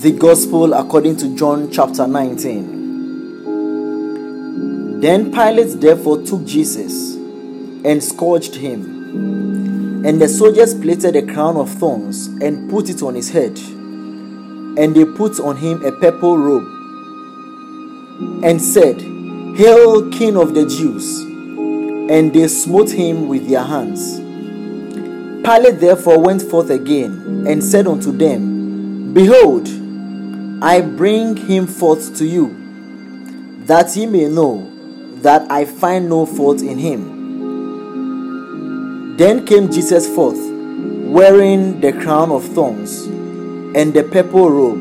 The Gospel according to John chapter 19. Then Pilate therefore took Jesus and scourged him. And the soldiers plaited a crown of thorns and put it on his head. And they put on him a purple robe and said, Hail, King of the Jews! And they smote him with their hands. Pilate therefore went forth again and said unto them, Behold, I bring him forth to you, that ye may know that I find no fault in him. Then came Jesus forth, wearing the crown of thorns and the purple robe.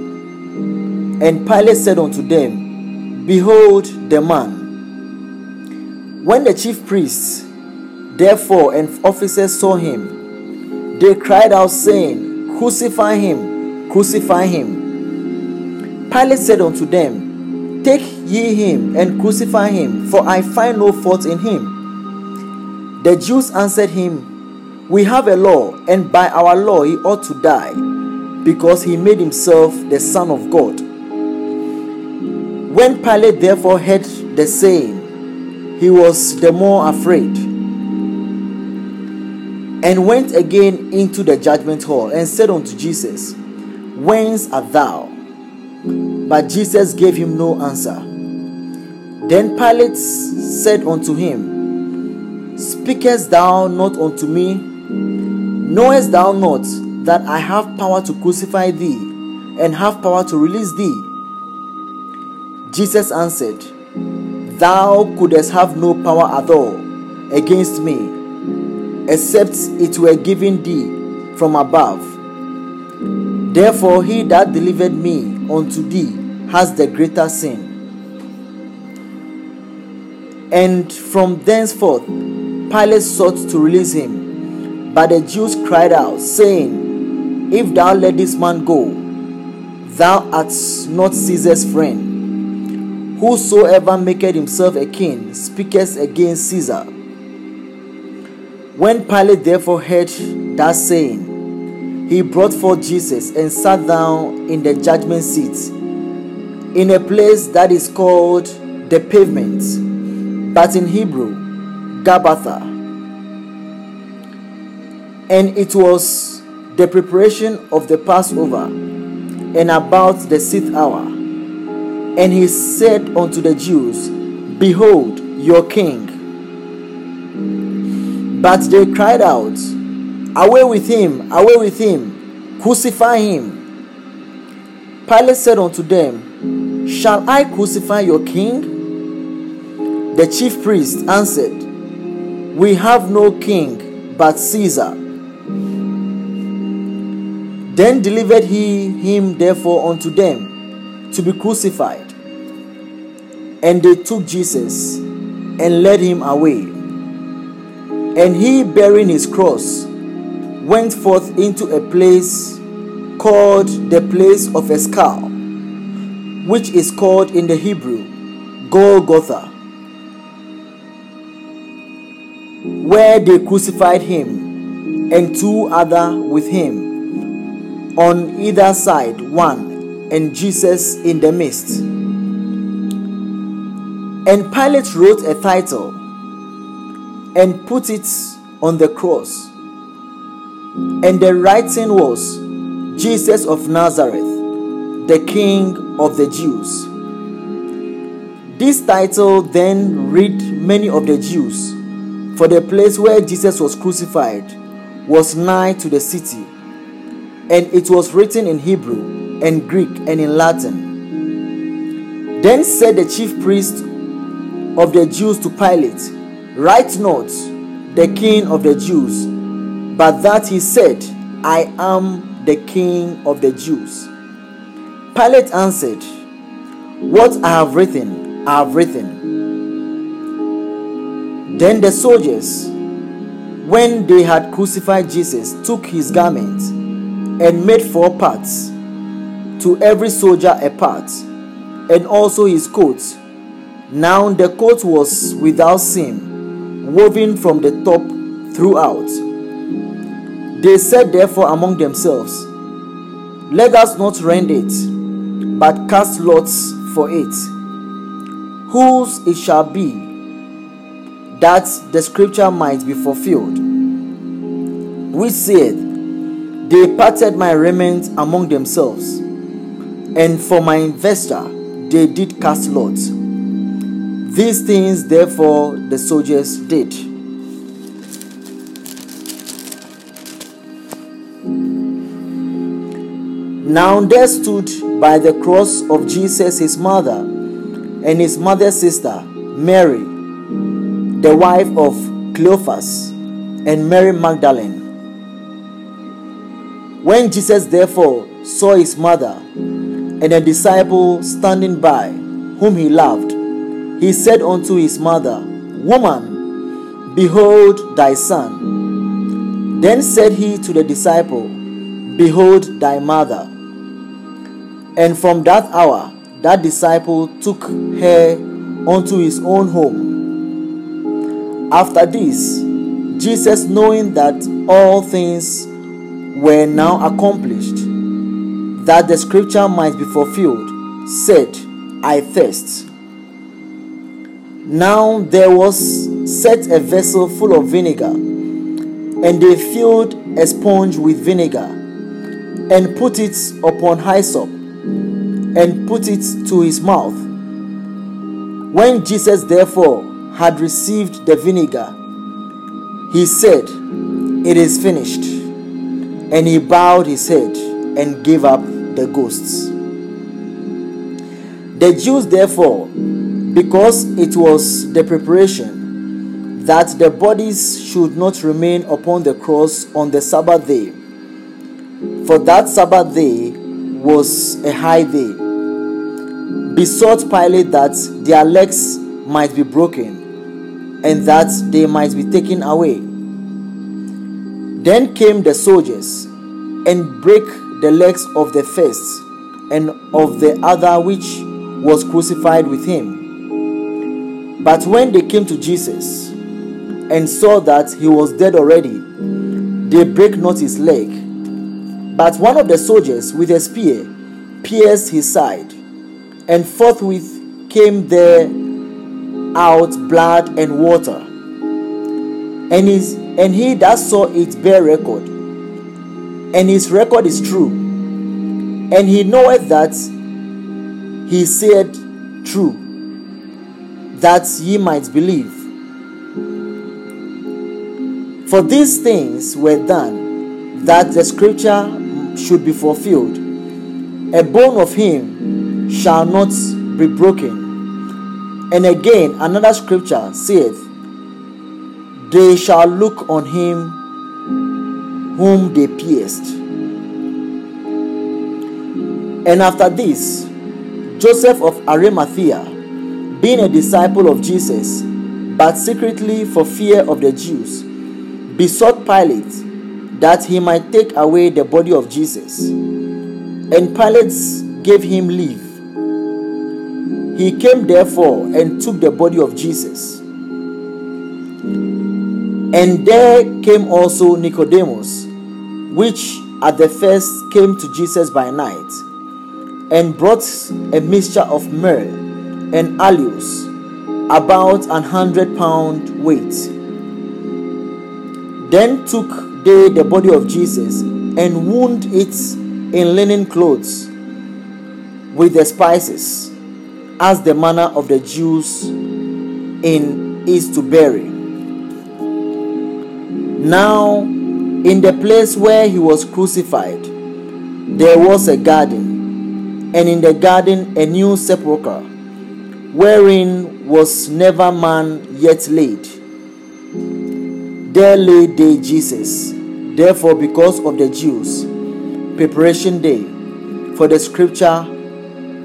And Pilate said unto them, Behold the man. When the chief priests, therefore, and officers saw him, they cried out, saying, Crucify him, crucify him. Pilate said unto them, Take ye him and crucify him, for I find no fault in him. The Jews answered him, We have a law, and by our law he ought to die, because he made himself the Son of God. When Pilate therefore heard the saying, he was the more afraid, and went again into the judgment hall, and said unto Jesus, Whence art thou? But Jesus gave him no answer. Then Pilate said unto him, Speakest thou not unto me? Knowest thou not that I have power to crucify thee and have power to release thee? Jesus answered, Thou couldst have no power at all against me, except it were given thee from above. Therefore, he that delivered me unto thee has the greater sin. And from thenceforth, Pilate sought to release him. But the Jews cried out, saying, If thou let this man go, thou art not Caesar's friend. Whosoever maketh himself a king speaketh against Caesar. When Pilate therefore heard that saying, he brought forth Jesus and sat down in the judgment seat in a place that is called the pavement, but in Hebrew, Gabbatha. And it was the preparation of the Passover, and about the sixth hour. And he said unto the Jews, Behold your king. But they cried out, Away with him, away with him, crucify him. Pilate said unto them, Shall I crucify your king? The chief priest answered, We have no king but Caesar. Then delivered he him therefore unto them to be crucified. And they took Jesus and led him away. And he, bearing his cross, went forth into a place called the place of a skull, which is called in the Hebrew Golgotha, where they crucified him and two other with him on either side, one, and Jesus in the midst. And Pilate wrote a title and put it on the cross. And the writing was Jesus of Nazareth, the King of the Jews. This title then read many of the Jews, for the place where Jesus was crucified was nigh to the city, and it was written in Hebrew and Greek and in Latin. Then said the chief priest of the Jews to Pilate, Write not the King of the Jews, but that he said, I am the King of the Jews. Pilate answered, What I have written, I have written. Then the soldiers, when they had crucified Jesus, took his garment and made four parts, to every soldier a part, and also his coat. Now the coat was without seam, woven from the top throughout. They said therefore among themselves, Let us not rend it, but cast lots for it, whose it shall be, that the scripture might be fulfilled, which saith, They parted my raiment among themselves, and for my vesture they did cast lots. These things, therefore, the soldiers did. Now there stood by the cross of Jesus his mother and his mother's sister, Mary, the wife of Cleophas, and Mary Magdalene. When Jesus therefore saw his mother and a disciple standing by, whom he loved, he said unto his mother, Woman, behold thy son. Then said he to the disciple, Behold thy mother. And from that hour, that disciple took her unto his own home. After this, Jesus, knowing that all things were now accomplished, that the scripture might be fulfilled, said, I thirst. Now there was set a vessel full of vinegar, and they filled a sponge with vinegar, and put it upon hyssop and put it to his mouth. When Jesus therefore had received the vinegar, he said, It is finished. And he bowed his head and gave up the ghosts. The Jews therefore, because it was the preparation that the bodies should not remain upon the cross on the Sabbath day, for that Sabbath day was a high day, besought Pilate that their legs might be broken and that they might be taken away. Then came the soldiers and brake the legs of the first and of the other which was crucified with him. But when they came to Jesus and saw that he was dead already, they brake not his leg. But one of the soldiers with a spear pierced his side, and forthwith came there out blood and water. And, his, and he that saw it bear record, and his record is true, and he knoweth that he said true, that ye might believe. For these things were done, that the scripture should be fulfilled. A bone of him shall not be broken. And again, another scripture saith, They shall look on him whom they pierced. And after this, Joseph of Arimathea, being a disciple of Jesus, but secretly for fear of the Jews, besought Pilate that he might take away the body of Jesus. And Pilate gave him leave. He came therefore and took the body of Jesus. And there came also Nicodemus, which at the first came to Jesus by night, and brought a mixture of myrrh and aloes, about an hundred pound weight. Then took they the body of Jesus and wound it in linen clothes with the spices, as the manner of the Jews in is to bury. Now, in the place where he was crucified, there was a garden, and in the garden a new sepulchre, wherein was never man yet laid. There lay they Jesus. Therefore, because of the Jews, preparation day, for the sepulchre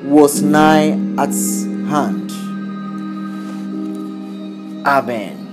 was nigh at hand. Amen.